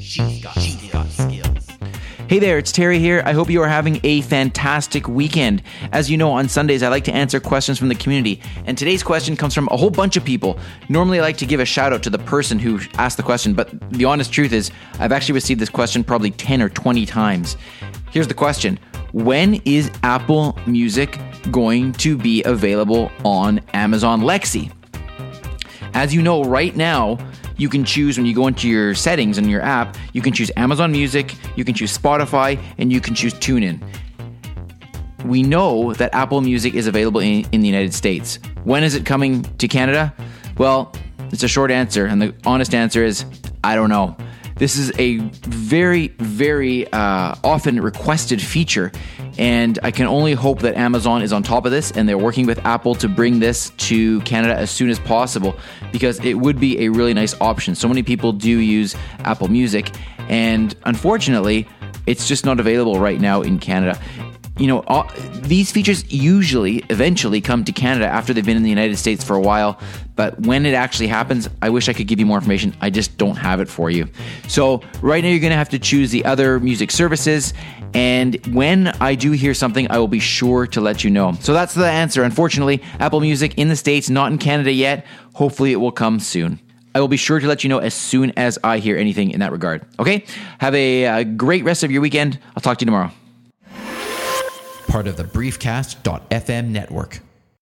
She's got, she's got skills. Hey there, it's Terry here. I hope you are having a fantastic weekend. As you know, on Sundays, I like to answer questions from the community, and today's question comes from a whole bunch of people. Normally, I like to give a shout out to the person who asked the question, but the honest truth is, I've actually received this question probably 10 or 20 times. Here's the question When is Apple Music going to be available on Amazon Alexa? As you know, right now, you can choose when you go into your settings in your app, you can choose Amazon Music, you can choose Spotify, and you can choose TuneIn. We know that Apple Music is available in, in the United States. When is it coming to Canada? Well, it's a short answer, and the honest answer is I don't know. This is a very, very uh, often requested feature, and I can only hope that Amazon is on top of this and they're working with Apple to bring this to Canada as soon as possible because it would be a really nice option. So many people do use Apple Music, and unfortunately, it's just not available right now in Canada you know, all, these features usually eventually come to Canada after they've been in the United States for a while. But when it actually happens, I wish I could give you more information. I just don't have it for you. So, right now, you're going to have to choose the other music services. And when I do hear something, I will be sure to let you know. So, that's the answer. Unfortunately, Apple Music in the States, not in Canada yet. Hopefully, it will come soon. I will be sure to let you know as soon as I hear anything in that regard. Okay? Have a, a great rest of your weekend. I'll talk to you tomorrow part of the briefcast.fm network.